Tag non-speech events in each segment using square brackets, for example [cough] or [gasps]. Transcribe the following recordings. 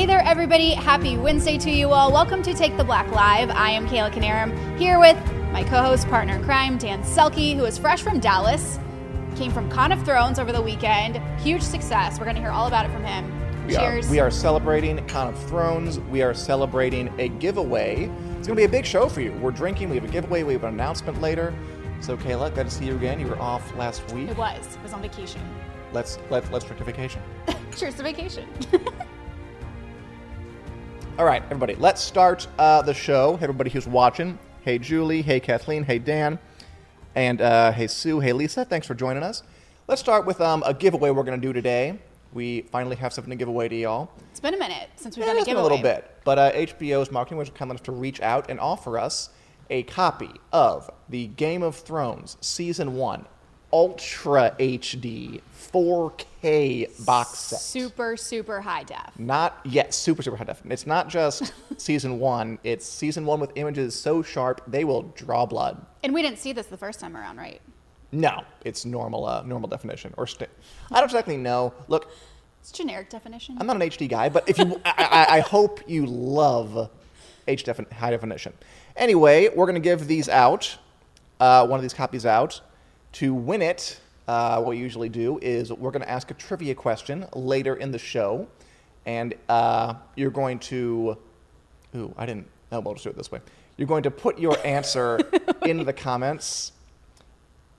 Hey there, everybody. Happy Wednesday to you all. Welcome to Take the Black Live. I am Kayla Knierim here with my co host, partner in crime, Dan Selcke, who is fresh from Dallas, came from Con of Thrones over the weekend. Huge success. We're going to hear all about it from him. We Cheers. Are, we are celebrating Con of Thrones. We are celebrating a giveaway. It's going to be a big show for you. We're drinking. We have a giveaway. We have an announcement later. So, Kayla, good to see you again. You were off last week. It was. It was on vacation. Let's let let's drink to vacation. [laughs] Cheers to vacation. [laughs] All right, everybody. Let's start uh, the show. Hey, everybody who's watching. Hey, Julie. Hey, Kathleen. Hey, Dan. And uh, hey, Sue. Hey, Lisa. Thanks for joining us. Let's start with um, a giveaway we're going to do today. We finally have something to give away to y'all. it's been a minute since we've Yeah, done a it's been giveaway. a little bit. But uh, HBO's marketing was kind enough to reach out and offer us a copy of the Game of Thrones Season 1 Ultra HD 4K box set. Super, super high def. Not yet super, super high def. It's not just [laughs] Season 1, it's Season 1 with images so sharp they will draw blood. And we didn't see this the first time around, right? No, it's normal, uh, normal definition. Or st- I don't exactly know. Look, It's generic definition. I'm not an HD guy, but if you, I, I, I hope you love H defin- high definition. Anyway, we're gonna give these out, uh, one of these copies out. To win it, uh, what we usually do is we're gonna ask a trivia question later in the show, and uh, you're going to, ooh, I didn't. No, we'll just do it this way. You're going to put your answer [laughs] in the comments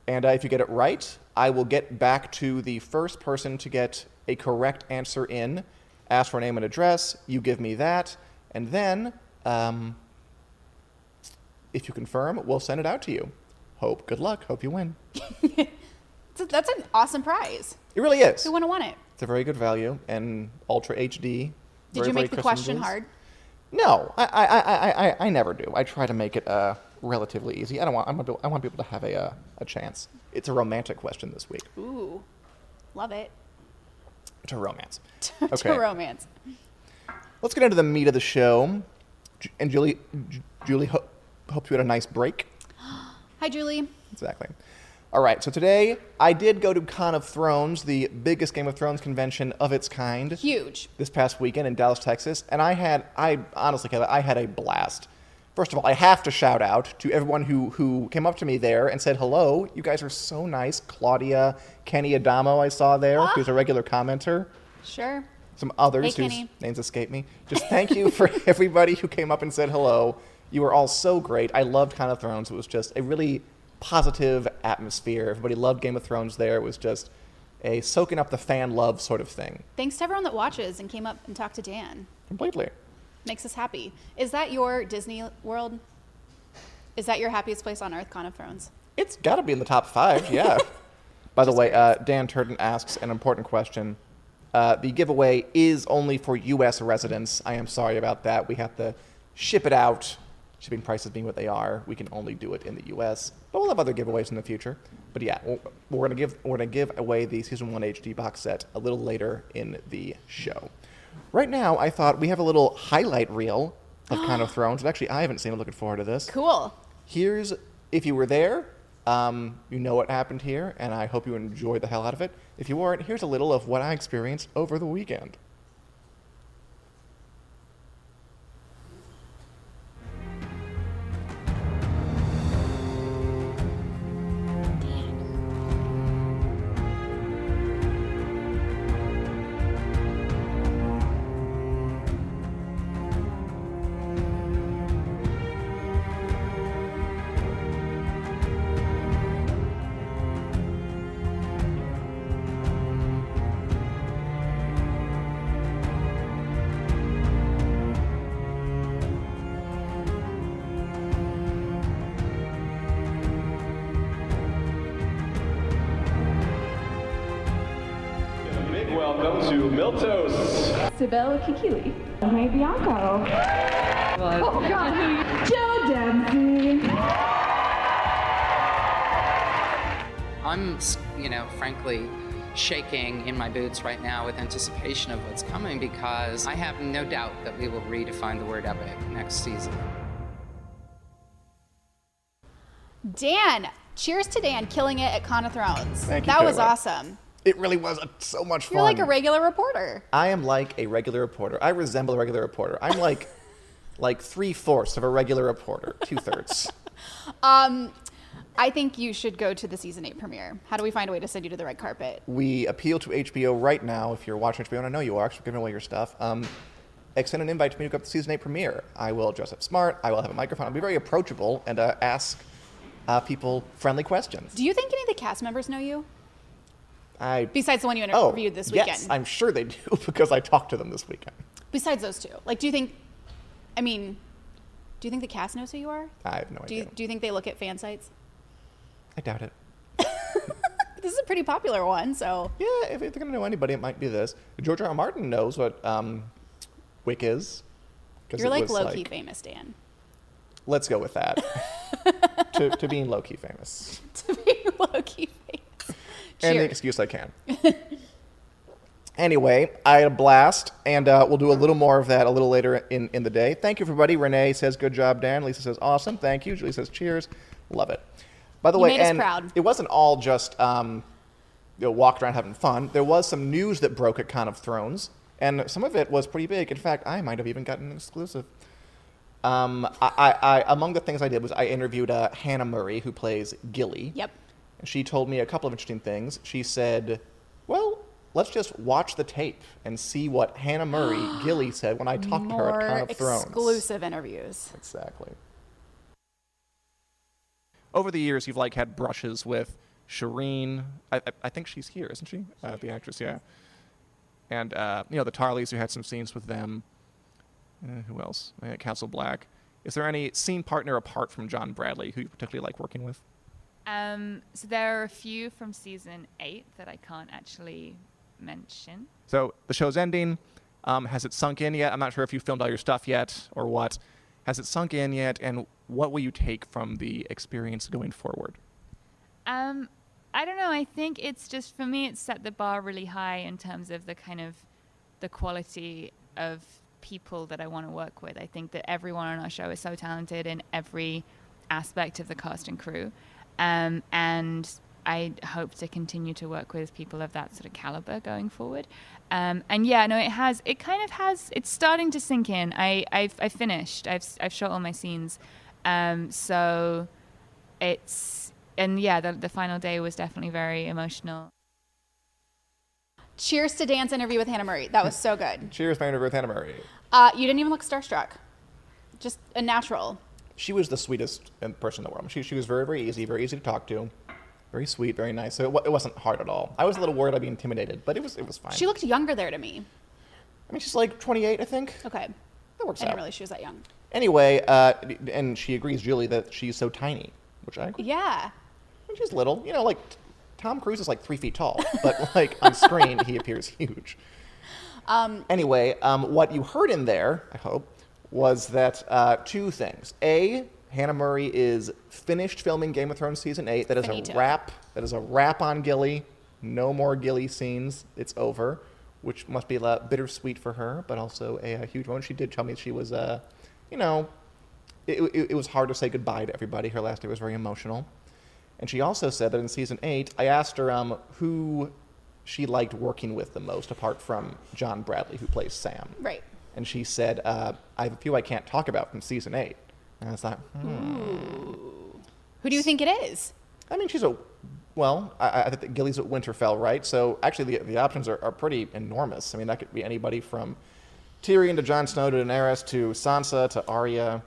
and uh, if you get it right, I will get back to the first person to get a correct answer in. Ask for a name and address. You give me that. And then, um, if you confirm, we'll send it out to you. Hope, good luck. Hope you win. [laughs] That's an awesome prize. It really is. Who wouldn't want it? It's a very good value and ultra HD. Did very, you make the question hard? No, I, I, I, I, I- never do. I try to make it uh, relatively easy. I don't want. I want, people, I want people to have a, uh, a chance. It's a romantic question this week. Ooh, love it. To romance. [laughs] to Okay. romance. Let's get into the meat of the show. And Julie, Julie, ho- hope you had a nice break. Hi, Julie. Exactly. All right. So today I did go to Con of Thrones, the biggest Game of Thrones convention of its kind, Huge. this past weekend in Dallas, Texas, and I had, I honestly, Kayla, I had a blast. First of all, I have to shout out to everyone who who came up to me there and said hello. You guys are so nice. Claudia, Kenny Adamo, I saw there, ah. who's a regular commenter. Sure. some others Hey, whose Kenny. names escape me. Just thank you for [laughs] everybody who came up and said hello. You were all so great. I loved Con of Thrones. It was just a really positive atmosphere. Everybody loved Game of Thrones there. It was just a soaking up the fan love sort of thing. Thanks to everyone that watches and came up and talked to Dan. Completely. Makes us happy. Is that your Disney World? Is that your happiest place on earth, Con of Thrones? It's got to be in the top five, yeah. [laughs] By the way, uh, Dan Turton asks an important question. Uh, the giveaway is only for U.S. residents. I am sorry about that. We have to ship it out. Shipping prices being what they are, we can only do it in the U.S. But we'll have other giveaways in the future. But yeah, we're- we're gonna give we're gonna give away the season one HD box set a little later in the show. Right now, I thought we have a little highlight reel of Con of [gasps] Thrones. And actually, I haven't seen it. Looking forward to this. Cool. Here's if you were there, um, you know what happened here, and I hope you enjoyed the hell out of it. If you weren't, here's a little of what I experienced over the weekend. To Miltos. Sibel Kekilli. Esmé Bianco. Oh God, Joe Dempsey. I'm, you know, frankly, shaking in my boots right now with anticipation of what's coming because I have no doubt that we will redefine the word epic next season. Dan, cheers to Dan killing it at Con of Thrones. Thank you, That was Kayla. awesome. It really was a, so much fun. You're like a regular reporter. I am like a regular reporter. I resemble a regular reporter. I'm like [laughs] like three fourths of a regular reporter, two thirds. [laughs] Um, I think you should go to the season eight premiere. How do we find a way to send you to the red carpet? we appeal to HBO right now. If you're watching HBO, and I know you are, because we're giving away your stuff. Um, extend an invite to me to go up to the season eight premiere. I will dress up smart. I will have a microphone. I'll be very approachable and uh, ask uh, people friendly questions. Do you think any of the cast members know you? I Besides the one you oh interviewed this weekend. yes, I'm sure they do [laughs] because I talked to them this weekend. Besides those two, like, do you think? I mean, do you think the cast knows who you are? I have no Do you, idea. do you think they look at fan sites? I doubt it. [laughs] This is a pretty popular one, so Yeah, if, they're gonna know anybody, it might be this. George R. R. Martin knows what um, Wick is. you're like low key famous, Dan. Let's go with that. [laughs] to, to being low key famous. to being low key famous. The excuse I can. [laughs] anyway, I had a blast, and uh, we'll do a little more of that a little later in, in the day. Thank you, everybody. Renee says, good job, Dan. Lisa says, awesome. Thank you. Julie says, cheers. Love it. By the You way, and it wasn't all just um, you know, walked around having fun. There was some news that broke at Con of Thrones, and some of it was pretty big. In fact, I might have even gotten an exclusive. Um, I, I, I, among the things I did was I interviewed uh, Hannah Murray, who plays Gilly. Yep. She told me a couple of interesting things. She said, "Well, let's just watch the tape and see what Hannah Murray [gasps] Gilly said when I talked to her at Con More of Thrones." exclusive interviews. Exactly. Over the years, you've like had brushes with Shireen. I, I, I think she's here, isn't she? Uh, the actress, yeah. And uh, you know the Tarleys, you had some scenes with them. Uh, who else? Uh, Castle Black. Is there any scene partner apart from John Bradley who you particularly like working with? Um, so there are a few from season eight that I can't actually mention. So the show's ending. Um, has it sunk in yet? I'm not sure if you filmed all your stuff yet or what. Has it sunk in yet? And what will you take from the experience going forward? Um, I don't know. I think it's just for me, it's set the bar really high in terms of the kind of the quality of people that I want to work with. I think that everyone on our show is so talented in every aspect of the cast and crew, um, and I hope to continue to work with people of that sort of caliber going forward. Um, and yeah, no, it has. It kind of has. It's starting to sink in. I I've, I've finished. I've I've shot all my scenes, um, so it's and yeah, the the final day was definitely very emotional. Cheers to Dan's interview with Hannah Murray. That was so good. [laughs] Cheers, my interview with Hannah Murray. Uh, you didn't even look starstruck. Just a natural. She was the sweetest person in the world. She, she was very, very easy, very easy to talk to, very sweet, very nice. So it, it wasn't hard at all. I was a little worried I'd be intimidated, but it was it was fine. She looked younger there to me. I mean, she's like 28, I think. Okay. That works I didn't out. realize she was that young. Anyway, uh, and she agrees, Julie, that she's so tiny, which I agree. Yeah. Mean, she's little. You know, like Tom Cruise is like three feet tall, but [laughs] like on screen he appears huge. Um, Anyway, um, what you heard in there, I hope, was that uh, two things. A, Hannah Murray is finished filming Game of Thrones season eight. That is Finito. a wrap. That is a wrap on Gilly. No more Gilly scenes. It's over, which must be a lot bittersweet for her, but also a, a huge one. She did tell me she was, uh, you know, it, it, it was hard to say goodbye to everybody. Her last day was very emotional. And she also said that in season eight, I asked her um, who she liked working with the most, apart from John Bradley, who plays Sam. Right. And she said, uh, I have a few I can't talk about from season eight. And I was like, hmm. Who do you think it is? I mean, she's a, well, I, I think that Gilly's at Winterfell, right? So actually, the, the options are, are pretty enormous. I mean, that could be anybody from Tyrion to Jon Snow to Daenerys to Sansa to Arya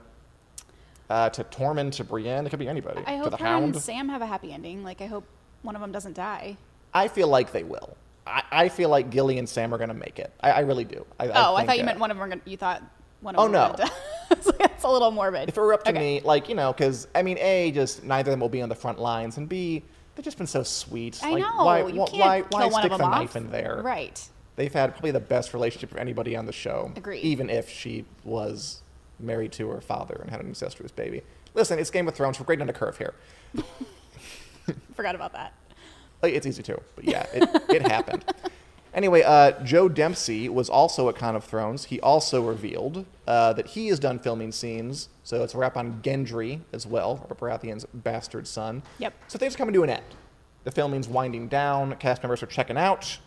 uh, to Tormund to Brienne. It could be anybody. I to hope the her Hound. and Sam have a happy ending. Like, I hope one of them doesn't die. I feel like they will. I, I feel like Gilly and Sam are going to make it. I, I really do. I, oh, I, think, thought you uh, meant one of them were gonna, you thought one of them. Oh, no. [laughs] It's like, a little morbid. If it were up to Okay. me, like, you know, because, I mean, A, just neither of them will be on the front lines, and B, they've just been so sweet. I like, know. Why, you why, can't why, why one stick of the them knife in there? Right. They've had probably the best relationship of anybody on the show. Agreed. Even if she was married to her father and had an incestuous baby. Listen, it's Game of Thrones. We're grading on a curve here. [laughs] Forgot about that. Like, It's easy too, but yeah, it, it happened. [laughs] Anyway, uh, Joe Dempsey was also at Con of Thrones. He also revealed uh, that he has done filming scenes, so it's a wrap on Gendry as well, Robert Baratheon's bastard son. Yep. So things are coming to an end. The filming's winding down. Cast members are checking out,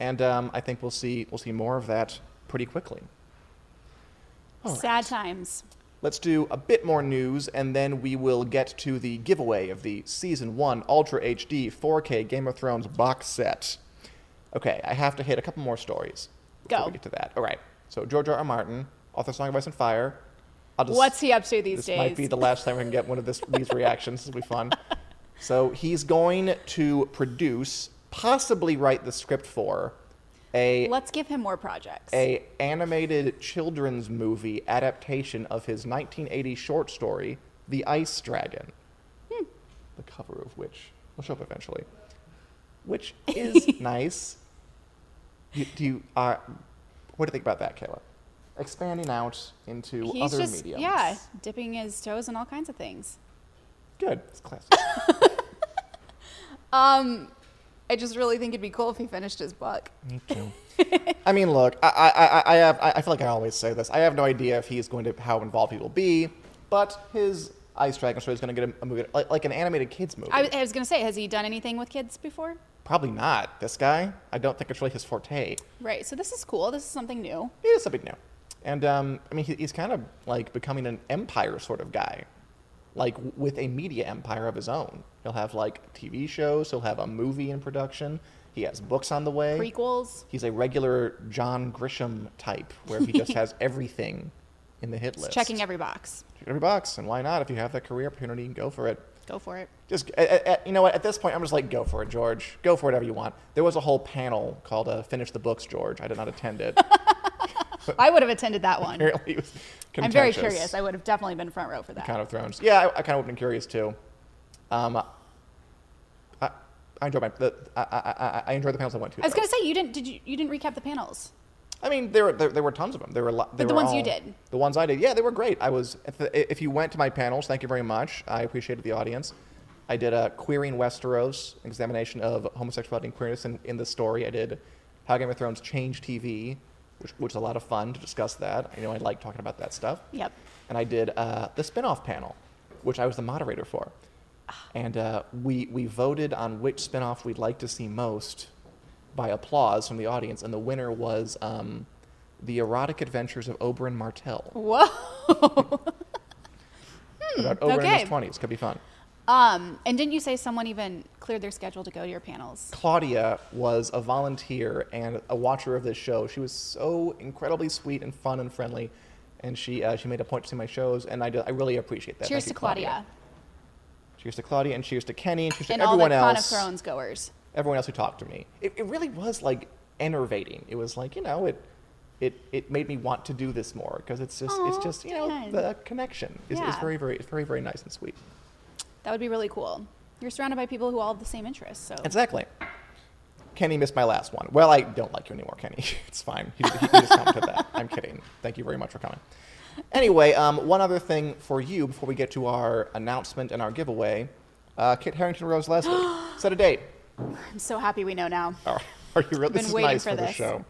and um, I think we'll see we'll see more of that pretty quickly. All right. Sad times. Let's do a bit more news, and then we will get to the giveaway of the Season 1 Ultra HD 4K Game of Thrones box set. Okay, I have to hit a couple more stories before Go. we get to that. All right, so George R. R. Martin, author of Song of Ice and Fire. I'll just, What's he up to these this days? might be the last time we can get one of this, these [laughs] reactions. This will be fun. So he's going to produce, possibly write the script for, a Let's give him more projects. a animated children's movie adaptation of his 1980 short story, The Ice Dragon. Hmm. The cover of which will show up eventually, which [laughs] is nice. You, do you uh, what do you think about that, Kayla? Expanding out into He's other just mediums. yeah, dipping his toes in all kinds of things. good. It's classic. [laughs] Um, I just really think it'd be cool if he finished his book. Me too. [laughs] I mean, look, I, I, I, I have, I I feel like I always say this. I have no idea if he's going to, how involved he will be, but his Ice Dragon story is going to get a, a movie, like, like an animated kids movie. I, I was gonna say, has he done anything with kids before? Probably not. This guy, I don't think it's really his forte. Right. So this is cool. This is something new. He is something new. And, um, I mean, he, he's kind of like becoming an empire sort of guy, like with a media empire of his own. He'll have like TV shows, he'll have a movie in production, he has books on the way. Prequels. He's a regular John Grisham type where he just [laughs] has everything in the hit list. checking every box. Check every box, and why not? If you have that career opportunity, go for it. Go for it. Just, uh, uh, you know what? At this point, I'm just like, go for it, George. Go for whatever you want. There was a whole panel called uh, "Finish the Books, George." I did not attend it. [laughs] I would have attended that one. [laughs] Apparently, it was I'm very curious. I would have definitely been front row for that. Con of Thrones. Yeah, I, I kind of would have been curious too. Um, I, I enjoyed my. The, I, I, I- enjoyed the panels I went to. I was though. gonna say you didn't. Did you? You didn't recap the panels. I mean, there were there, there were tons of them. There were, lo- they But the ones you did. The ones I did, yeah, they were great. I was. If, the, if you went to my panels, thank you very much. I appreciated the audience. I did a queering Westeros examination of homosexuality and queerness in, in the story. I did how Game of Thrones changed TV, which, which was a lot of fun to discuss that. You know, I like talking about that stuff. Yep. And I did uh, the spin-off panel, which I was the moderator for. And uh, we, we voted on which spin-off we'd like to see most by applause from the audience, and the winner was um, the erotic adventures of Oberyn Martell. Whoa. [laughs] About Oberyn in his twenties could be fun. Um. And didn't you say someone even cleared their schedule to go to your panels? Claudia was a volunteer and a watcher of this show. She was so incredibly sweet and fun and friendly, and she uh, she made a point to see my shows, and I, do, I really appreciate that. Cheers Thank to you, Claudia Cheers to Claudia, and cheers to Kenny, and cheers to and all the everyone Con of else. Thrones goers. everyone else who talked to me. It, it really was like enervating. It was like you know it. It, it made me want to do this more because it's just it's just you know good. the connection is, is very very it's very very nice and sweet. That would be really cool. You're surrounded by people who all have the same interests. So Exactly. Kenny missed my last one. Well, I don't like you anymore, Kenny. [laughs] It's fine. He, he just commented that. I'm kidding. Thank you very much for coming. Anyway, um, one other thing for you before we get to our announcement and our giveaway. Uh, Kit Harington Rose Leslie [gasps] set a date. I'm so happy we know now. Are, [laughs] are you really? been This is waiting nice for for, the this. show.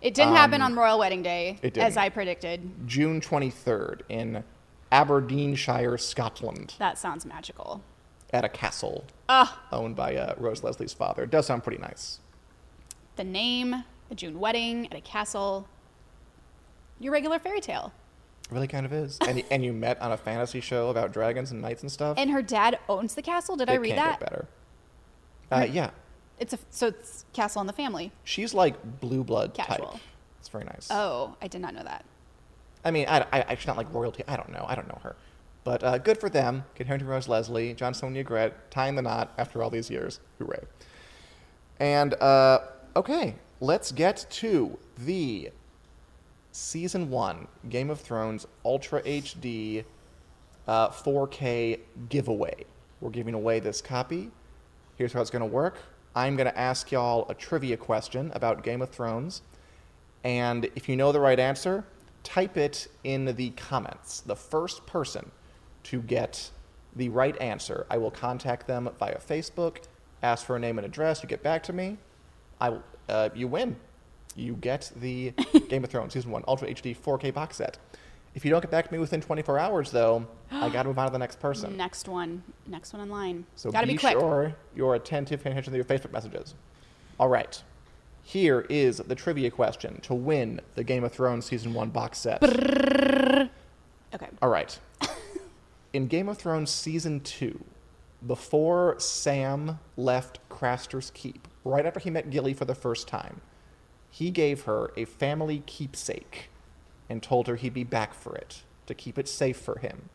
It didn't happen Um, on Royal Wedding Day, as. I predicted. June 23rd in Aberdeenshire, Scotland, That sounds magical. at a castle Ah, owned by uh, Rose Leslie's father. It does sound pretty nice. the name, a June wedding at a castle. Your regular fairy tale. It really kind of is. And, and you met on a fantasy show about dragons and knights and stuff. And her dad owns the castle. Did I read can't that? get better. Uh, yeah, It's a so it's castle in the family. she's like blue blood Casual. type. It's very nice. Oh, I did not know that. I mean, I, I, she's not like royalty. I don't know. I don't know her. But uh, good for them. Kit Harington Rose Leslie, Jon Snow and Ygritte, tying the knot after all these years. Hooray. And, uh, okay, let's get to the Season 1 Game of Thrones Ultra HD uh, 4K giveaway. We're giving away this copy. Here's how it's going to work I'm going to ask y'all a trivia question about Game of Thrones. And if you know the right answer, type it in the comments. The first person to get the right answer, I will contact them via Facebook, ask for a name and address. You get back to me, I will, uh, you win. You get the [laughs] Game of Thrones Season 1 Ultra HD 4K box set. If you don't get back to me within 24 hours, though, I got to move on to the next person. Next one. Next one in line. So Gotta be, be, quick. sure you're attentive, paying attention to your Facebook messages. All right. Here is the trivia question to win the Game of Thrones Season 1 box set. Okay. All right. [laughs] In Game of Thrones Season 2, before Sam left Craster's Keep, right after he met Gilly for the first time, he gave her a family keepsake and told her he'd be back for it to keep it safe for him.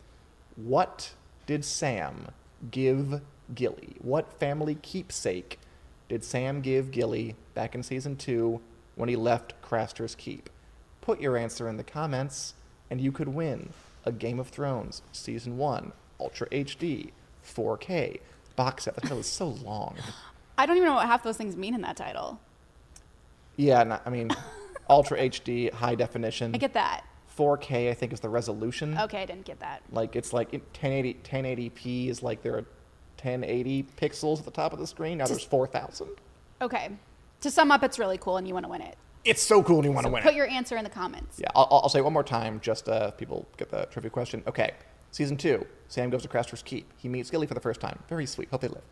What did Sam give Gilly? What family keepsake did Sam give Gilly back in season two when he left Craster's Keep? Put your answer in the comments, and you could win a Game of Thrones season one, Ultra HD, 4K box set. That title is so long. [gasps] I don't even know what half those things mean in that title. Yeah, no, I mean, [laughs] Ultra HD, high definition. I get that. 4K, I think, is the resolution. Okay, I didn't get that. Like it's like 1080 1080p is like there are 1080 pixels at the top of the screen. Now there's 4,000. Okay. To sum up, it's really cool and you want to win it. It's so cool and you want to So win put it. your answer in the comments. Yeah, I'll, I'll say it one more time, just uh, people get the trivia question. Okay, season two, Sam goes to Craster's Keep. He meets Gilly for the first time. Very sweet. Hope they live.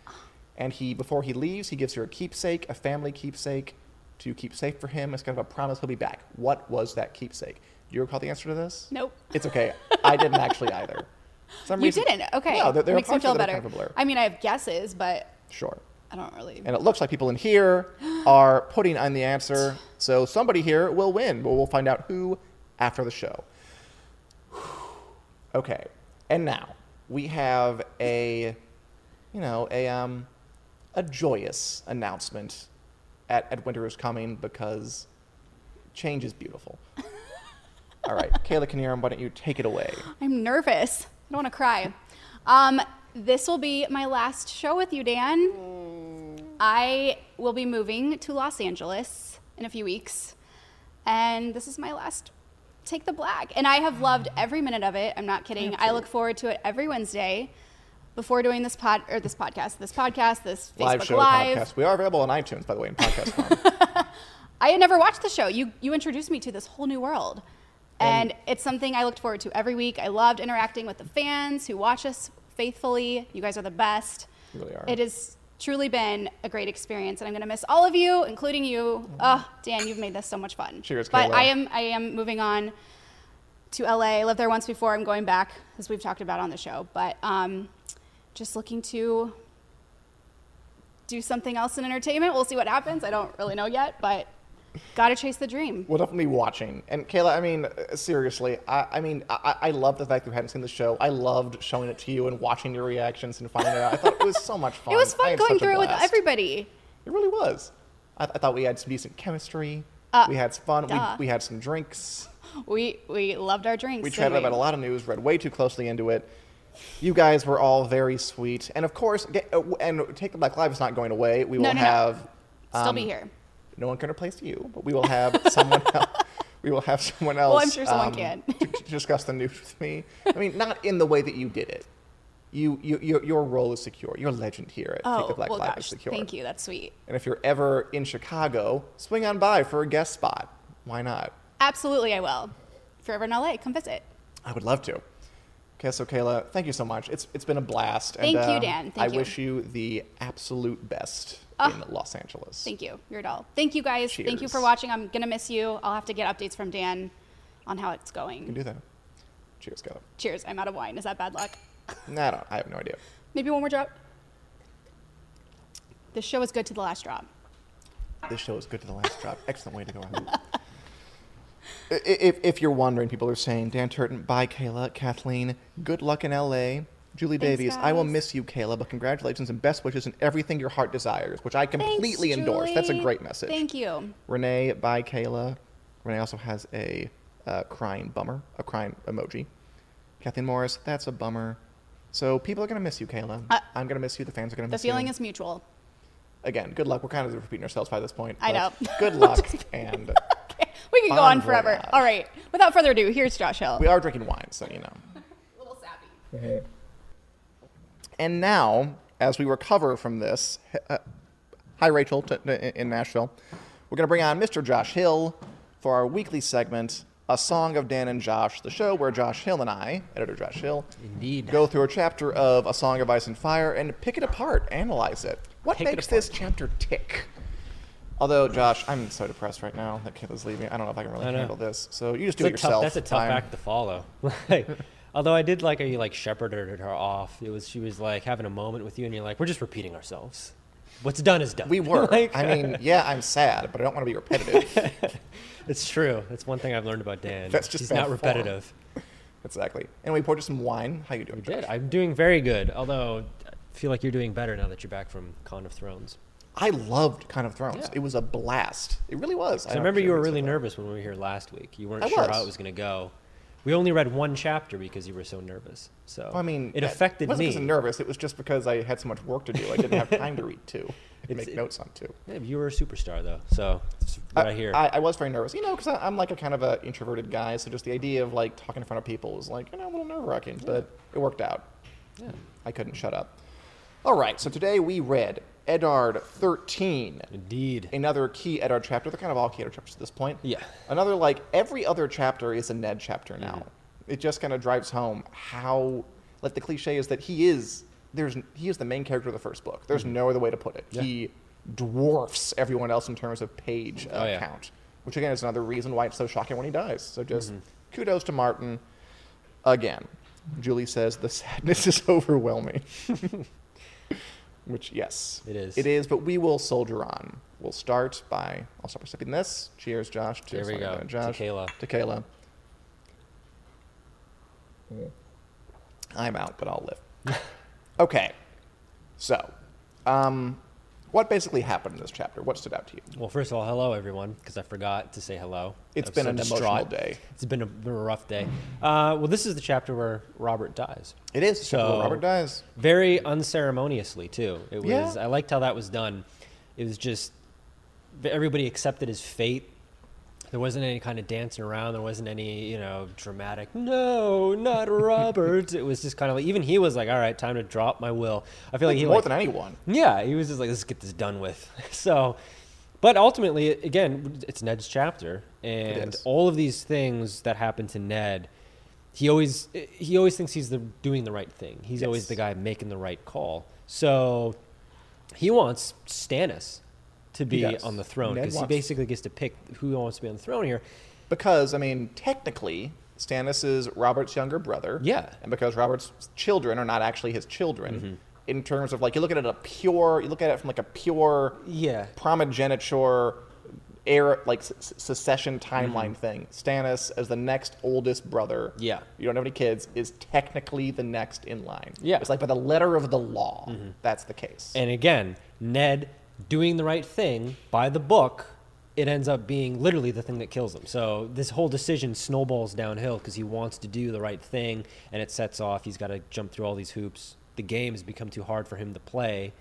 And he, before he leaves, he gives her a keepsake, a family keepsake, to keep safe for him. It's kind of a promise he'll be back. What was that keepsake? Do you recall the answer to this? Nope. It's okay. I didn't [laughs] actually either. Some You reason- didn't. Okay. No, there, there are Makes me feel of it that are better. kind of blur. I mean, I have guesses, but Sure. I don't really. And it looks like people in here [gasps] are putting on the answer. So somebody here will win, but we'll find out who after the show. [sighs] Okay. And now we have a, you know, a um, a joyous announcement at, at Winter is Coming because change is beautiful. [laughs] All right, Kayla Knierim, why don't you take it away? I'm nervous. I don't want to cry. Um, this will be my last show with you, Dan. I will be moving to Los Angeles in a few weeks, and this is my last Take the Black. And I have loved every minute of it. I'm not kidding. I look forward to it every Wednesday before doing this pod or this podcast, this podcast, this Facebook Live show Live. podcast. We are available on iTunes, by the way, in [laughs] podcast form. I had never watched the show. You you introduced me to this whole new world. And, it's something I looked forward to every week. I loved interacting with the fans who watch us faithfully. You guys are the best. You really are. It has truly been a great experience, and I'm going to miss all of you, including you. Oh, Dan, you've made this so much fun. Cheers, But Kayla. I am I am moving on to LA. I lived there once before. I'm going back, as we've talked about on the show. But um, just looking to do something else in entertainment. We'll see what happens. I don't really know yet, but got to chase the dream. We'll definitely be watching. And Kayla, I mean, uh, seriously, I, I mean, I, I love the fact that you hadn't seen the show. I loved showing it to you and watching your reactions and finding it out. I thought it was so much fun. [laughs] It was fun going through it with everybody. It really was. I, I thought we had some decent chemistry. Uh, we had some fun. duh. We, we had some drinks. We we loved our drinks. We chatted we? about a lot of news, read way too closely into it. You guys were all very sweet. And of course, get, uh, and Take the Black Live is not going away. We No, will no, no. have. Still be um, here. No one can replace you, but we will have [laughs] someone else. We will have someone else. Well, I'm sure someone um, can. to, to discuss the news with me. I mean, not in the way that you did it. You, you, your, your role is secure. Your legend here at Take Oh the Black well, Live is gosh, secure. thank you. That's sweet. And if you're ever in Chicago, swing on by for a guest spot. Why not? Absolutely, I will. If you're ever in LA, come visit. I would love to. Okay, so Kayla, thank you so much. It's it's been a blast. Thank and, you, uh, Dan. Thank I you. wish you the absolute best Ah, in Los Angeles. Thank you. You're a doll. Thank you guys. Thank you for watching. I'm gonna miss you. I'll have to get updates from Dan on how it's You can going. do that. Cheers, Kayla. Cheers. I'm out of wine. Is that bad luck? [laughs] no, I don't. I have no idea. Maybe one more drop. This show is good to the last drop. This show is good to the last drop. Excellent way to go out. [laughs] If, if you're wondering, people are saying, Dan Turton, bye, Kayla. Kathleen, good luck in LA. Julie Thanks, Davies, I will miss you, Kayla, but congratulations and best wishes and everything your heart desires, which I completely Thanks, endorse. That's a great message. Thank you. Renee, bye, Kayla. Renee also has a uh, crying bummer, a crying emoji. Kathleen Morris, that's a bummer. So people are going to miss you, Kayla. Uh, I'm going to miss you. The fans are going to miss you. The feeling is mutual. again, good luck. We're kind of repeating ourselves by this point. I know. Good luck, [laughs] and We can go on forever. voyage. All right. Without further ado, here's Josh Hill. we are drinking wine, so you know. [laughs] a little sappy. And now, as we recover from this, uh, hi Rachel t- t- in Nashville, we're going to bring on Mr. Josh Hill for our weekly segment, A Song of Dan and Josh, the show where Josh Hill and I, editor Josh Hill, Indeed. go through a chapter of A Song of Ice and Fire and pick it apart, analyze it. What Pick it makes this chapter tick? Although, Josh, I'm so depressed right now that Kayla's leaving. I don't know if I can really I know. handle this. So you just do It's it a tough, yourself. that's a tough act to follow. [laughs] Like, although I did like how you like shepherded her off. It was she was like having a moment with you, and you're like, we're just repeating ourselves. What's done is done. We [laughs] were. Like, I mean, yeah, I'm sad, but I don't want to be repetitive. [laughs] it's true. That's one thing I've learned about Dan. That's just He's not form. repetitive. exactly. And we poured you some wine. How you doing, Did Josh? I'm doing very good. Although I feel like you're doing better now that you're back from Con of Thrones. I loved Con of Thrones. Yeah. It was a blast. It really was. So I remember you were really nervous when we were here last week. You weren't I sure how it was going to go. We only read one chapter because you were so nervous. So that. I mean, it affected It wasn't me. I'm nervous. It was just because I had so much work to do. I didn't have [laughs] time to read two. and It's- make notes on two. Yeah, you were a superstar though. So right I, hear. I, I was very nervous, you know, because I'm like a kind of an introverted guy. So just the idea of like talking in front of people was like, you know, a little nerve wracking, but it worked out. yeah. I couldn't shut up. All right, so today we read Eddard 13. Indeed. another key Eddard chapter. They're kind of all key Eddard chapters at this point. Yeah. Another like every other chapter is a Ned chapter now. Mm-hmm. It just kind of drives home how like the cliche is that he is there's he is the main character of the first book. There's no other way to put it. Mm-hmm. Yeah. He dwarfs everyone else in terms of page uh, Oh, yeah. count, which again is another reason why it's so shocking when he dies. So just Mm-hmm. kudos to Martin again. Julie says the sadness is [laughs] overwhelming. [laughs] Which yes, It is. It is, but we will soldier on. We'll start by I'll start by sipping this. Cheers, Josh. There we go. Josh. Tequila. Tequila. I'm out, but I'll live. [laughs] okay, so, um, what basically happened in this chapter? What stood out to you? Well, first of all, hello everyone, because I forgot to say hello. It's been so an distraught. emotional day. It's been a, been a rough day. Uh, well, this is the chapter where Robert dies. It is. So So- Robert dies. Very unceremoniously too. It was. Yeah. I liked how that was done. It was just everybody accepted his fate. There wasn't any kind of dancing around. There wasn't any, you know, dramatic. No, not Robert. it was just kind of like even he was like, "All right, time to drop my will." I feel like he More like, than anyone. Yeah, he was just like, let's get this done with. [laughs] So, but ultimately, again, it's Ned's chapter, and all of these things that happen to Ned, he always he always thinks he's the doing the right thing. He's always the guy making the right call. So, he wants Stannis to be on the throne Ned because he wants- basically gets to pick who wants to be on the throne here. Because, I mean, technically, Stannis is Robert's younger brother. Yeah. And because Robert's children are not actually his children, mm-hmm. in terms of like, you look at it a pure, you look at it from like a pure Yeah. primogeniture era, like s- s- succession timeline mm-hmm. thing. Stannis, as the next oldest brother, Yeah. you don't have any kids, is technically the next in line. Yeah. It's like by the letter of the law, mm-hmm. that's the case. And again, Ned doing the right thing by the book, it ends up being literally the thing that kills him. So this whole decision snowballs downhill because he wants to do the right thing and it sets off. He's got to jump through all these hoops. The game has become too hard for him to play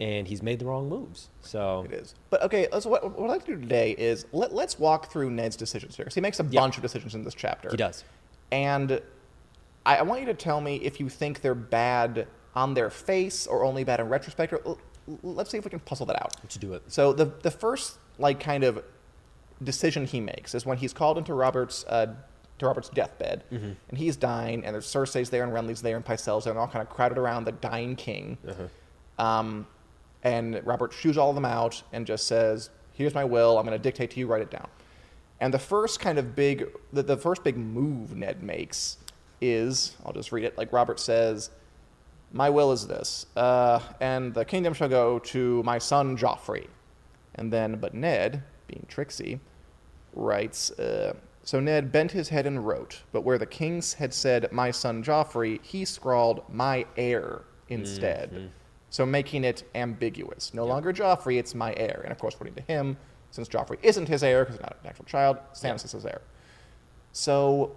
and he's made the wrong moves. So It is. But okay, so what, what I'd like to do today is let, let's walk through Ned's decisions here. 'cause he makes a Yeah. bunch of decisions in this chapter. he does. And I, I want you to tell me if you think they're bad on their face or only bad in retrospect. Or, let's see if we can puzzle that out. Let's do it. So the the first like kind of decision he makes is when he's called into Robert's uh, to Robert's deathbed, Mm-hmm. and he's dying, and there's Cersei's there, and Renly's there, and Pycelle's there, and all kind of crowded around the dying king. Uh-huh. Um, and Robert shoos all of them out and just says, "Here's my will. I'm going to dictate to you. Write it down." And the first kind of big, the, the first big move Ned makes is, I'll just read it. Like Robert says, "My will is this, uh, and the kingdom shall go to my son Joffrey." And then, but Ned, being tricksy, writes, uh, So Ned bent his head and wrote, but where the kings had said, My son Joffrey, he scrawled, My heir instead. So making it ambiguous. No longer Joffrey, it's my heir. And of course, according to him, since Joffrey isn't his heir because he's not an actual child, Stannis is his heir. So,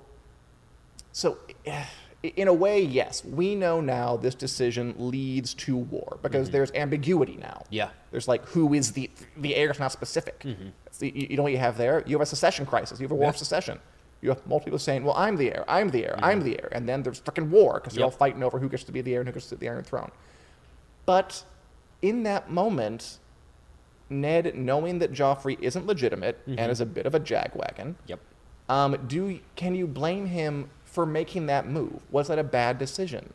so eh, in a way, yes, we know now this decision leads to war because there's ambiguity now. Mm-hmm. Yeah. There's like who is the the heir is not specific. It's the- you, know what you have there? You have a succession crisis. You have a war of succession. You have multiple people saying, "Well, I'm the heir. I'm the heir. I'm the heir," and then there's freaking war because they're all fighting over who gets to be the heir and who gets to sit the Iron Throne. But in that moment, Ned, knowing that Joffrey isn't legitimate and is a bit of a jagwagon, Yep. um, do can you blame him for making that move? Was that a bad decision?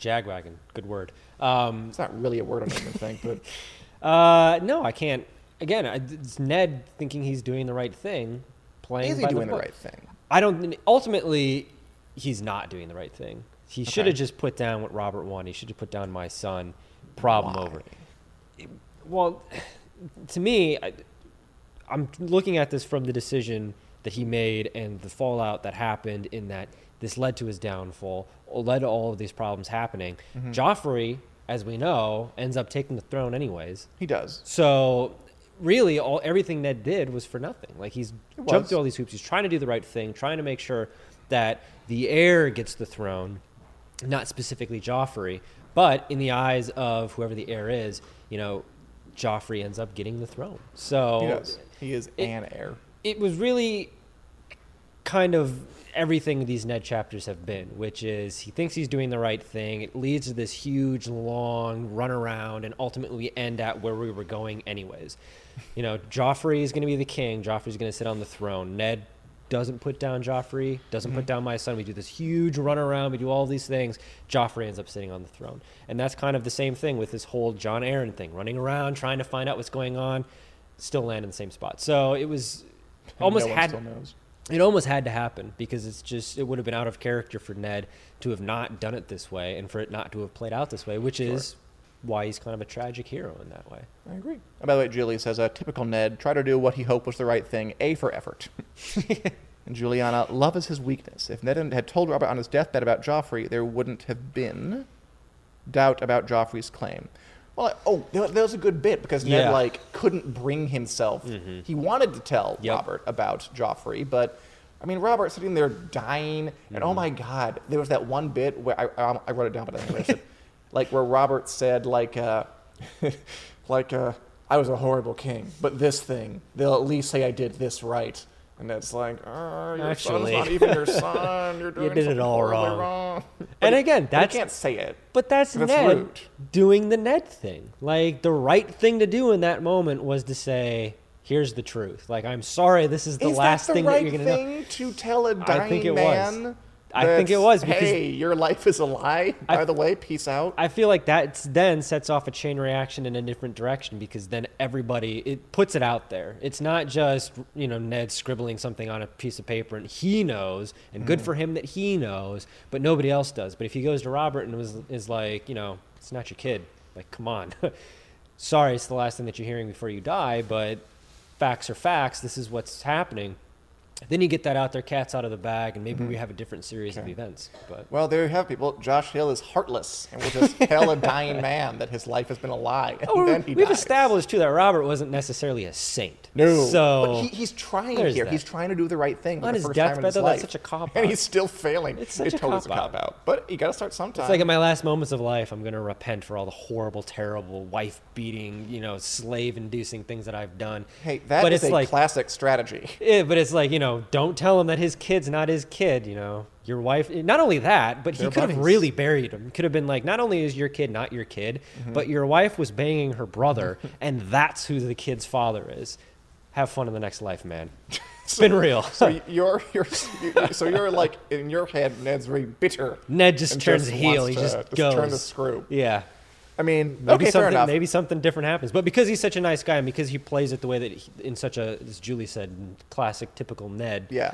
Jagwagon. Good word. Um, It's not really a word even think, but [laughs] uh, no, I can't. Again, it's Ned thinking he's doing the right thing, playing. is he by doing the, book. right thing? I don't. Ultimately, he's not doing the right thing. He should have just put down what Robert wanted. He should have put down my son. Problem Why? over. Well, [sighs] to me, I, I'm looking at this from the decision that he made and the fallout that happened. In that this led to his downfall, led to all of these problems happening. Mm-hmm. Joffrey, as we know, ends up taking the throne anyways. He does. So really, all everything Ned did was for nothing. Like he's jumped through all these hoops. He's trying to do the right thing, trying to make sure that the heir gets the throne, not specifically Joffrey, but in the eyes of whoever the heir is, you know, Joffrey ends up getting the throne. So He. He is it- an heir. it was really kind of everything these Ned chapters have been, which is he thinks he's doing the right thing. It leads to this huge, long run around, and ultimately we end at where we were going, anyways. You know, Joffrey is going to be the king. Joffrey's going to sit on the throne. Ned doesn't put down Joffrey, doesn't put mm-hmm. down my son. We do this huge run around. We do all these things. Joffrey ends up sitting on the throne. And that's kind of the same thing with this whole Jon Arryn thing, running around, trying to find out what's going on, still land in the same spot. So it was almost no had still knows. It almost had to happen because it's just it would have been out of character for Ned to have not done it this way and for it not to have played out this way, which is why he's kind of a tragic hero in that way. I agree. And by the way, Julie says, a typical Ned, try to do what he hoped was the right thing, A for effort. [laughs] and Juliana, love is his weakness. If Ned had told Robert on his deathbed about Joffrey, there wouldn't have been doubt about Joffrey's claim. Well, I- oh, there, there was a good bit because Ned, Yeah. Mm-hmm. like, couldn't bring himself. He wanted to tell Yep. Robert about Joffrey, but, I mean, Robert sitting there dying, and Mm-hmm. oh my God, there was that one bit where I, I, I wrote it down, but I didn't erase it. [laughs] Like, where Robert said, like, uh, [laughs] like uh, I was a horrible king, but this thing, they'll at least say I did this right. And it's like, oh, your Actually. son's not even your son. [laughs] You're doing did it all horribly wrong." And he- again, that's- he can't say it. But that's That's Ned rude. doing the Ned thing. Like the right thing to do in that moment was to say, "Here's the truth. Like I'm sorry, this is the Is last that the thing right that you're gonna know." thing to tell a dying it was. I think it was because- hey, your life is a lie. I- By the way, peace out. I feel like that then sets off a chain reaction in a different direction because then everybody it puts it out there. It's not just you know Ned scribbling something on a piece of paper and he knows, and good mm. for him that he knows, but nobody else does. But if he goes to Robert and was is like, you know, it's not your kid. Like, come on. [laughs] Sorry, it's the last thing that you're hearing before you die, but facts are facts. This is what's happening. Then you get that out there, cats out of the bag, and maybe we mm-hmm. have a different series of events. But well, there you have people. Josh Hill is heartless and will just tell a dying man that his life has been a lie. And Oh, then he we've dies. established too that Robert wasn't necessarily a saint. No. So but he, he's trying here. that. He's trying to do the right thing. On his deathbed, though, that's such a cop-out. And he's still failing. It's such it a totally cop out. But you got to start sometime. it's like in my last moments of life, I'm going to repent for all the horrible, terrible, wife-beating, you know, slave-inducing things that I've done. hey, that but is it's a like, classic strategy. Yeah, but it's like you know, don't tell him that his kid's not his kid. You know, your wife. Not only that, but he could have really buried him. Could have been like, not only is your kid not your kid, Mm-hmm. but your wife was banging her brother, [laughs] and that's who the kid's father is. Have fun in the next life, man. [laughs] It's been real. So you're, you're, so you're like in your head, Ned's very bitter. Ned just turns heel. He to just Turn the screw. yeah. I mean, Maybe okay, something. Maybe something different happens. But because he's such a nice guy, and because he plays it the way that he, in such a, as Julie said, classic, typical Ned. Yeah.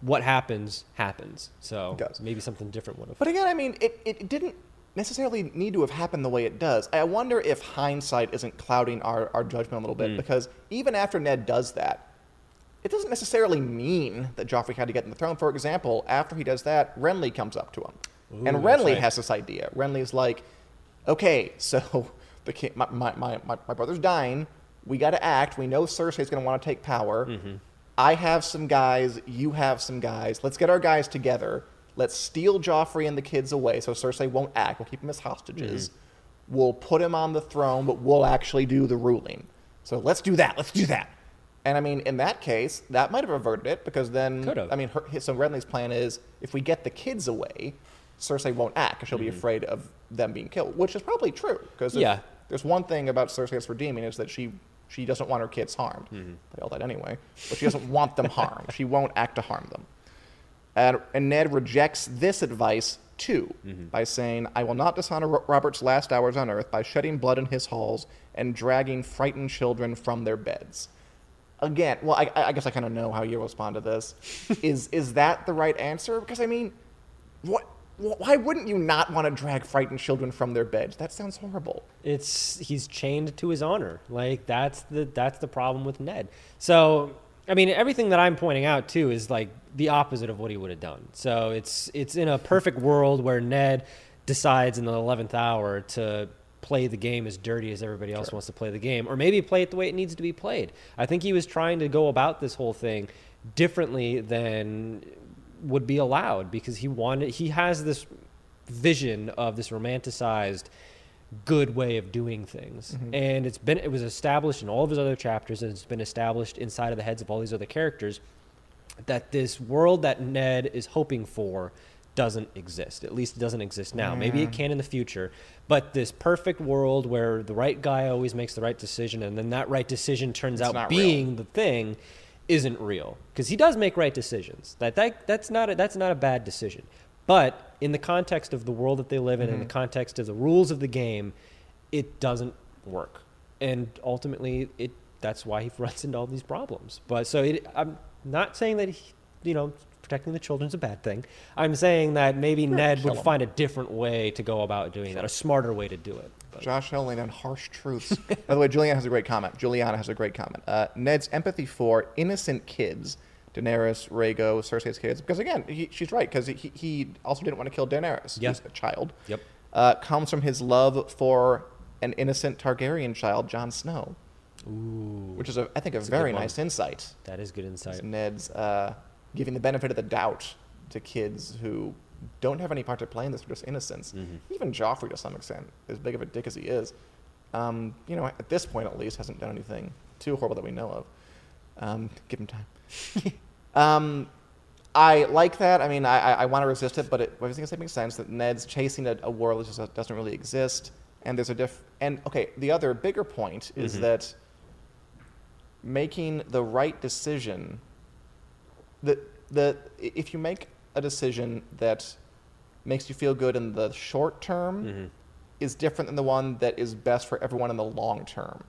What happens happens. So maybe something different would have. But again, I mean, it, it didn't necessarily need to have happened the way it does. I wonder if hindsight isn't clouding our, our judgment a little Mm. bit because even after Ned does that, it doesn't necessarily mean that Joffrey had to get in the throne. For example, after he does that, Renly comes up to him. Ooh, and Renly right. has this idea. Renly's like, okay, [laughs] so the king, my, my, my, my, brother's dying. We got to act. We know Cersei's going to want to take power. Mm-hmm. I have some guys. You have some guys. Let's get our guys together. let's steal Joffrey and the kids away so Cersei won't act. We'll keep them as hostages. We'll put him on the throne, but we'll actually do the ruling. So let's do that. Let's do that. And I mean, in that case, that might have averted it because then, Could've. I mean, her, so Renly's plan is if we get the kids away, Cersei won't act because she'll be afraid of them being killed, which is probably true. Because Yeah. there's one thing about Cersei that's redeeming is that she she doesn't want her kids harmed. Mm-hmm. They all that anyway, but she doesn't want them harmed. She won't act to harm them. And, and Ned rejects this advice too mm-hmm. by saying, I will not dishonor Robert's last hours on earth by shedding blood in his halls and dragging frightened children from their beds. Again, well, I, I guess I kind of know how you respond to this. [laughs] is is that the right answer? Because I mean, what? Wh- Why wouldn't you not want to drag frightened children from their beds? That sounds horrible. it's he's chained to his honor. Like that's the that's the problem with Ned. So I mean, everything that I'm pointing out too is like the opposite of what he would have done. So it's it's in a perfect world where Ned decides in the eleventh hour to play the game as dirty as everybody else wants to play the game, or maybe play it the way it needs to be played. I think he was trying to go about this whole thing differently than would be allowed because he wanted he has this vision of this romanticized good way of doing things mm-hmm. and it's been it was established in all of his other chapters and it's been established inside of the heads of all these other characters that this world that Ned is hoping for doesn't exist. At least it doesn't exist now. Maybe it mm. can in the future, but this perfect world where the right guy always makes the right decision and then that right decision turns out not being the thing isn't real because he does make right decisions. That, that that's not a, that's not a bad decision. But in the context of the world that they live in, in the mm-hmm. context of the rules of the game, it doesn't work. And ultimately, it that's why he [laughs] runs into all these problems. But so it, I'm not saying that he, you know protecting the children's a bad thing. I'm saying that maybe Ned would find a different way to go about doing that, a smarter way to do it. But Josh Helling on harsh truths. [laughs] By the way, Juliana has a great comment. Juliana has a great comment. Uh, Ned's empathy for innocent kids, Daenerys, Rhaego, Cersei's kids, because again, he, she's right, because he, he also didn't want to kill Daenerys, Yeah. who's a child. Yep. Uh, comes from his love for an innocent Targaryen child, Jon Snow. Ooh. Which is, a, I think, a a very one. nice insight. that is good insight. It's Ned's uh, giving the benefit of the doubt to kids who don't have any part to play in this, they're just innocents. Even Joffrey, to some extent, as big of a dick as he is, um, you know, at this point at least, hasn't done anything too horrible that we know of. Um, give him time. [laughs] um, I like that. I mean, I, I, I want to resist it, but it, everything is makes sense that Ned's chasing a, a world that just doesn't really exist. And there's a diff. And okay, the other bigger point is that making the right decision the the if you make a decision that makes you feel good in the short term mm-hmm. is different than the one that is best for everyone in the long term.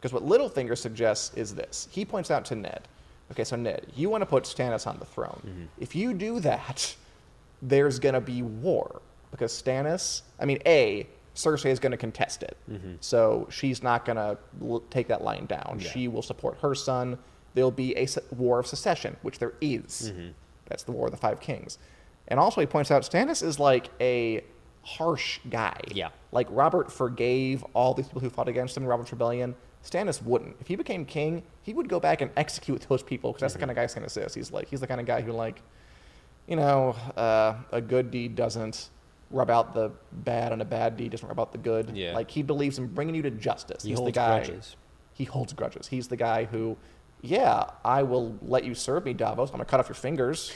Because what Littlefinger suggests is this. He points out to Ned, okay, so Ned, you want to put Stannis on the throne. Mm-hmm. If you do that, [laughs] there's going to be war. Because Stannis, I mean, A, Cersei is going to contest it. Mm-hmm. So she's not going to l- take that line down. She will support her son. There'll be a se- war of succession, which there is. That's the War of the Five Kings. And also, he points out Stannis is like a harsh guy. Yeah. Like Robert forgave all these people who fought against him in Robert's Rebellion. Stannis wouldn't. If he became king, he would go back and execute those people because that's the kind of guy Stannis is. He's like he's the kind of guy who like, you know, uh, a good deed doesn't rub out the bad, and a bad deed doesn't rub out the good. Yeah. Like he believes in bringing you to justice. He he's the holds guy. grudges. He holds grudges. He's the guy who, yeah, I will let you serve me, Davos. I'm gonna cut off your fingers.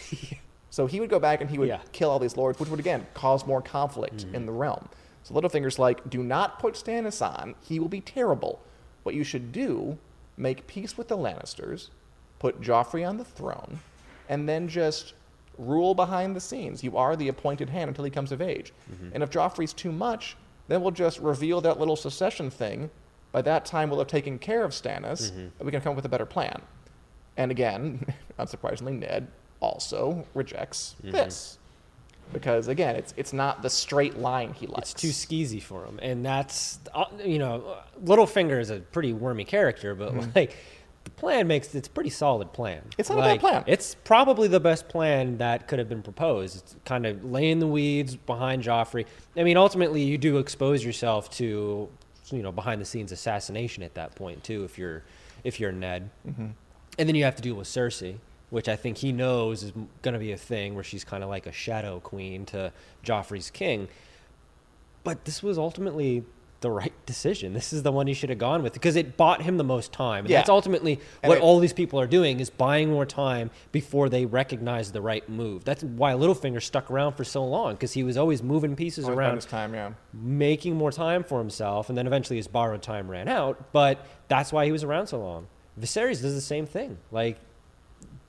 [laughs] so he would go back and he would Yeah. kill all these lords, which would again cause more conflict mm. in the realm. So Littlefinger's like, do not put Stannis on. He will be terrible. What you should do, make peace with the Lannisters, put Joffrey on the throne, and then just rule behind the scenes. You are the appointed hand until he comes of age. Mm-hmm. And if Joffrey's too much, then we'll just reveal that little succession thing. By that time, we'll have taken care of Stannis, and we can come up with a better plan. And again, [laughs] unsurprisingly, Ned also rejects this. Because again, it's it's not the straight line he likes. It's too skeezy for him, and that's uh, you know, Littlefinger is a pretty wormy character, but like the plan makes it's a pretty solid plan. Mm-hmm. It's not a bad plan. It's probably the best plan that could have been proposed. It's kind of laying the weeds behind Joffrey. I mean, ultimately, you do expose yourself to you know behind the scenes assassination at that point too, if you're if you're Ned, Mm-hmm. and then you have to deal with Cersei. which I think he knows is going to be a thing where she's kind of like a shadow queen to Joffrey's king. But this was ultimately the right decision. This is the one he should have gone with because it bought him the most time. And Yeah. that's ultimately And what it- all these people are doing is buying more time before they recognize the right move. That's why Littlefinger stuck around for so long because he was always moving pieces Always around his time, yeah. making more time for himself, and then eventually his borrowed time ran out. But that's why he was around so long. Viserys does the same thing. Like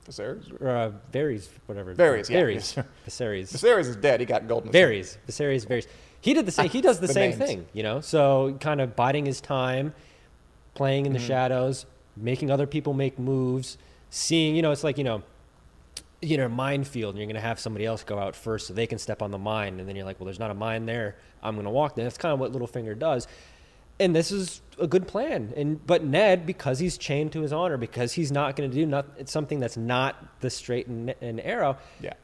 Viserys. or, uh, Varys, whatever. Varys, yeah. Varys, [laughs] Viserys, Viserys is dead. He got golden. Varys, Viserys, Varys. He did the same. He does the, [laughs] The same names. thing, you know. So kind of biding his time, playing Mm-hmm. in the shadows, making other people make moves, seeing. You know, it's like you know, you know, a minefield, and you're going to have somebody else go out first so they can step on the mine, and then you're like, well, there's not a mine there. I'm going to walk there. That's kind of what Littlefinger does. And this is a good plan. And but Ned, because he's chained to his honor, because he's not going to do not, it's something that's not the straight and, and arrow. Yeah.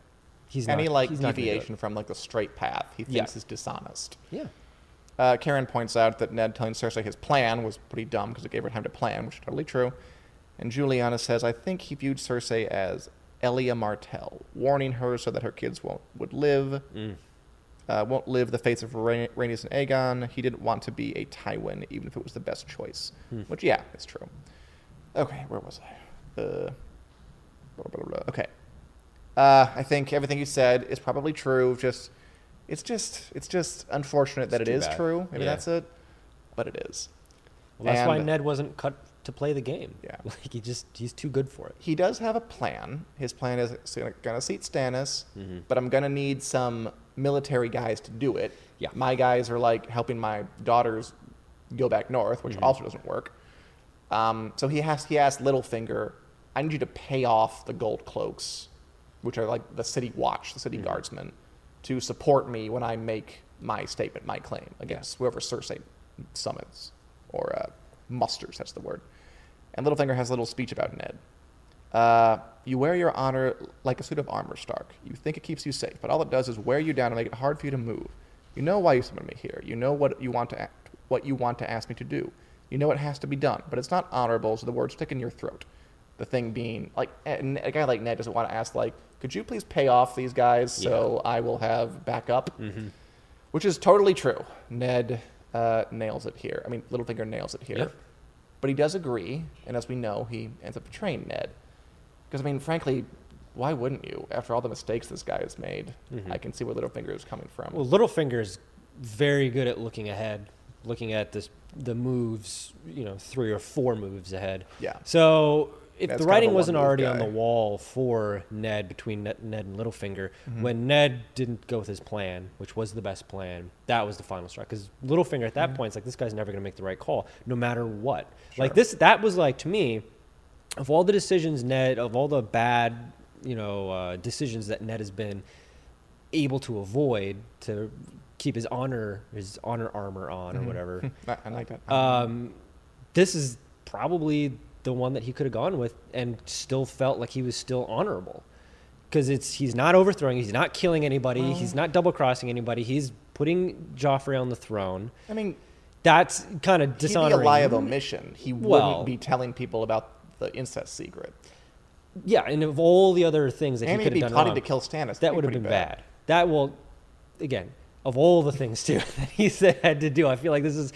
He's Any not, like he's not gonna do it. deviation from like the straight path, he Yeah. thinks is dishonest. Yeah. Uh, Karen points out that Ned telling Cersei his plan was pretty dumb because it gave her time to plan, which is totally true. And Juliana says, I think he viewed Cersei as Elia Martell, warning her so that her kids won't would live, Mm. uh, won't live the fates of Rha- Rhaenys and Aegon. He didn't want to be a Tywin, even if it was the best choice. Hmm. Which, yeah, it's true. Okay, where was I? Uh, blah, blah, blah. Okay. Uh, I think everything you said is probably true. Just, it's just, it's just unfortunate that it is bad. true. Maybe Yeah. that's it, but it is. Well, that's why Ned wasn't cut to play the game. Yeah. [laughs] Like he just he's too good for it. He does have a plan. His plan is going to seat Stannis, Mm-hmm. but I'm going to need some military guys to do it. Yeah. My guys are like helping my daughters go back north, Mm-hmm. which also doesn't work. Um, so he has he asked Littlefinger, I need you to pay off the gold cloaks, which are like the city watch, the Mm-hmm. city guardsmen, to support me when I make my statement, my claim against whoever Cersei summons or uh, musters. That's the word. And Littlefinger has a little speech about Ned. Uh, you wear your honor like a suit of armor, Stark. You think it keeps you safe, but all it does is wear you down and make it hard for you to move. You know why you summoned me here. You know what you want to act, what you want to ask me to do. You know it has to be done, but it's not honorable, so the words stick in your throat. The thing being, like, a, a guy like Ned doesn't want to ask, like, could you please pay off these guys so I will have backup? Which is totally true. Ned uh, nails it here. I mean, Littlefinger nails it here. Yep. But he does agree, and as we know, he ends up betraying Ned. Because, I mean, frankly, why wouldn't you? After all the mistakes this guy has made, I can see where Littlefinger is coming from. Well, is very good at looking ahead, looking at this the moves, you know, three or four moves ahead. Yeah. So if the writing wasn't already on the wall for Ned between Ned, and Littlefinger, Mm-hmm. when Ned didn't go with his plan, which was the best plan, that was the final straw. Because Littlefinger at Mm-hmm. that point, is like this guy's never going to make the right call, no matter what. Like this, that was like to me, of all the decisions Ned, of all the bad, you know, uh, decisions that Ned has been able to avoid to keep his honor, his honor armor on or whatever. [laughs] I, I like that. um, this is probably the one that he could have gone with and still felt like he was still honorable because it's he's not overthrowing, he's not killing anybody, he's not double crossing anybody, he's putting Joffrey on the throne. I mean, That's kind of he'd be a lie of omission. He Well- wouldn't be telling people about the incest secret. Yeah, and of all the other things that And he could have done plotting wrong, to kill Stannis. that That'd have been bad. That will, again, of all the things too [laughs] that he said had to do, I feel like this is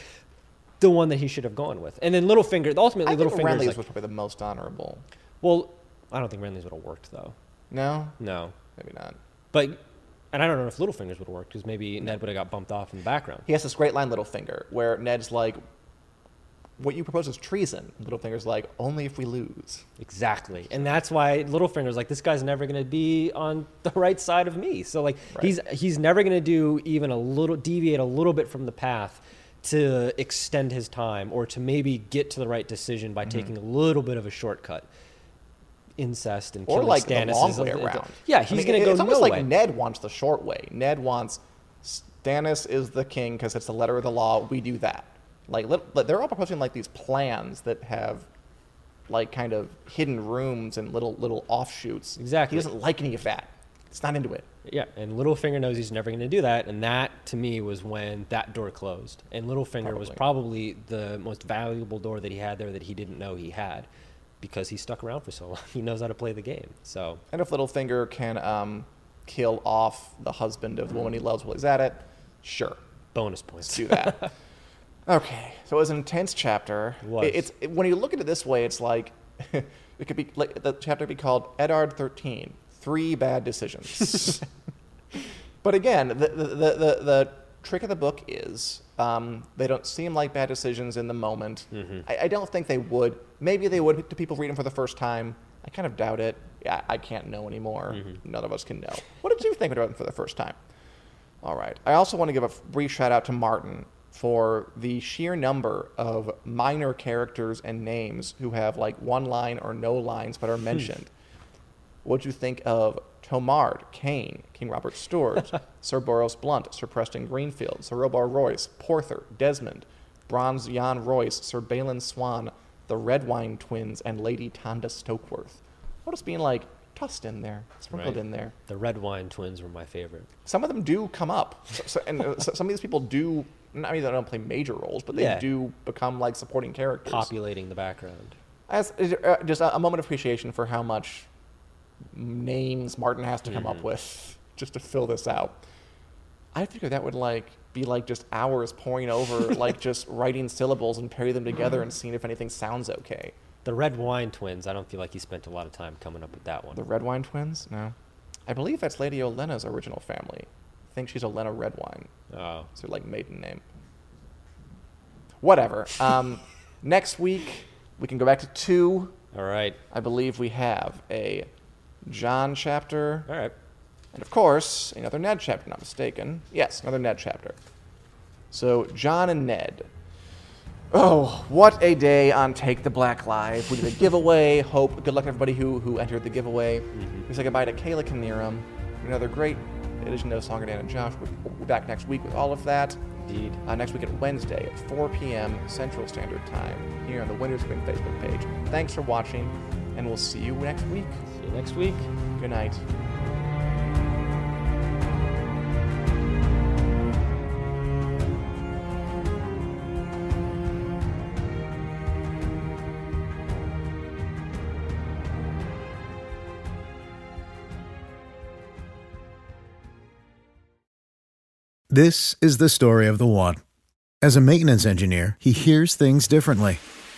the one that he should have gone with. And then Littlefinger, ultimately, I think Littlefinger Renly's like, was probably the most honorable. well, I don't think Renly's would have worked though. No, No, maybe not. but and I don't know if Littlefinger's would have worked because maybe Ned would have got bumped off in the background. He has this great line, Littlefinger, where Ned's like, "What you propose is treason." Littlefinger's like, "Only if we lose." Exactly, and that's why Littlefinger's like this guy's never going to be on [laughs] the right side of me. So like Right. he's he's never going to do even a little deviate a little bit from the path to extend his time or to maybe get to the right decision Mm-hmm. by taking a little bit of a shortcut. Incest and Or killing like Stannis the long way around. Yeah, I he's mean, going to it- go It's almost no like way. Ned wants the short way. Ned wants Stannis is the king because it's the letter of the law. We do that. Like, they're all proposing like these plans that have like kind of hidden rooms and little little offshoots. Exactly. He doesn't like any of that. It's not into it. Yeah, and Littlefinger knows he's never going to do that, and that to me was when that door closed. And Littlefinger was Probably. probably the most valuable door that he had there that he didn't know he had. because he stuck around for so long. [laughs] He knows how to play the game. So And if Littlefinger can um, kill off the husband of the woman he loves while he's at it, sure, bonus points. do that. [laughs] okay, so it was an intense chapter. It was. It- it's it- when you look at it this way, it's like [laughs] it could be like the chapter could be called Eddard thirteen: Three Bad Decisions. [laughs] but again, the the, the the trick of the book is um, they don't seem like bad decisions in the moment. Mm-hmm. I, I don't think they would. Maybe they would to people reading for the first time. I kind of doubt it. I, I can't know anymore. Mm-hmm. None of us can know. What did you think about them for the first time? All right. I also want to give a brief shout out to Martin for the sheer number of minor characters and names who have like one line or no lines but are hmm. mentioned. What'd you think of Tomard, Cayn, King Robert Stewart, [laughs] Sir Boros Blount, Sir Preston Greenfield, Sir Robar Royce, Porther, Desmond, Bronze Jan Royce, Sir Balon Swann, the Redwyne twins, and Lady Tanda Stokeworth? What is being like tossed in there, sprinkled Right. in there? The Redwyne twins were my favorite. some of them do come up, so, so- and uh, so- some of these people do. I mean, they don't play major roles, but they Yeah. do become like supporting characters. Populating the background. As, uh, just a, a moment of appreciation for how much names Martin has to come up with just to fill this out. I figure that would like be like just hours pouring over [laughs] like just writing syllables and pairing them together and seeing if anything sounds okay. The Redwyne twins, I don't feel like he spent a lot of time coming up with that one. The red wine twins? No, I believe that's Lady Olenna's original family. I think she's Olenna Redwyne. Oh. It's her like maiden name. Whatever. Um, [laughs] next week we can go back to two. All right. I believe we have a Jon chapter, All right. and of course another Ned chapter. Not mistaken. Yes, another Ned chapter. So Jon and Ned. Oh, what a day on Take the Black Live. We did a giveaway. Hope good luck to everybody who who entered the giveaway. We say goodbye to Kayla Knierim. Another great edition of Song Dan and Josh. We'll be back next week with all of that. Indeed. Uh, next week at Wednesday at 4 p.m. Central Standard Time here on the Winners Win Facebook page. Thanks for watching, and we'll see you next week. See you next week. Good night. This is the story of the one. As a maintenance engineer, he hears things differently.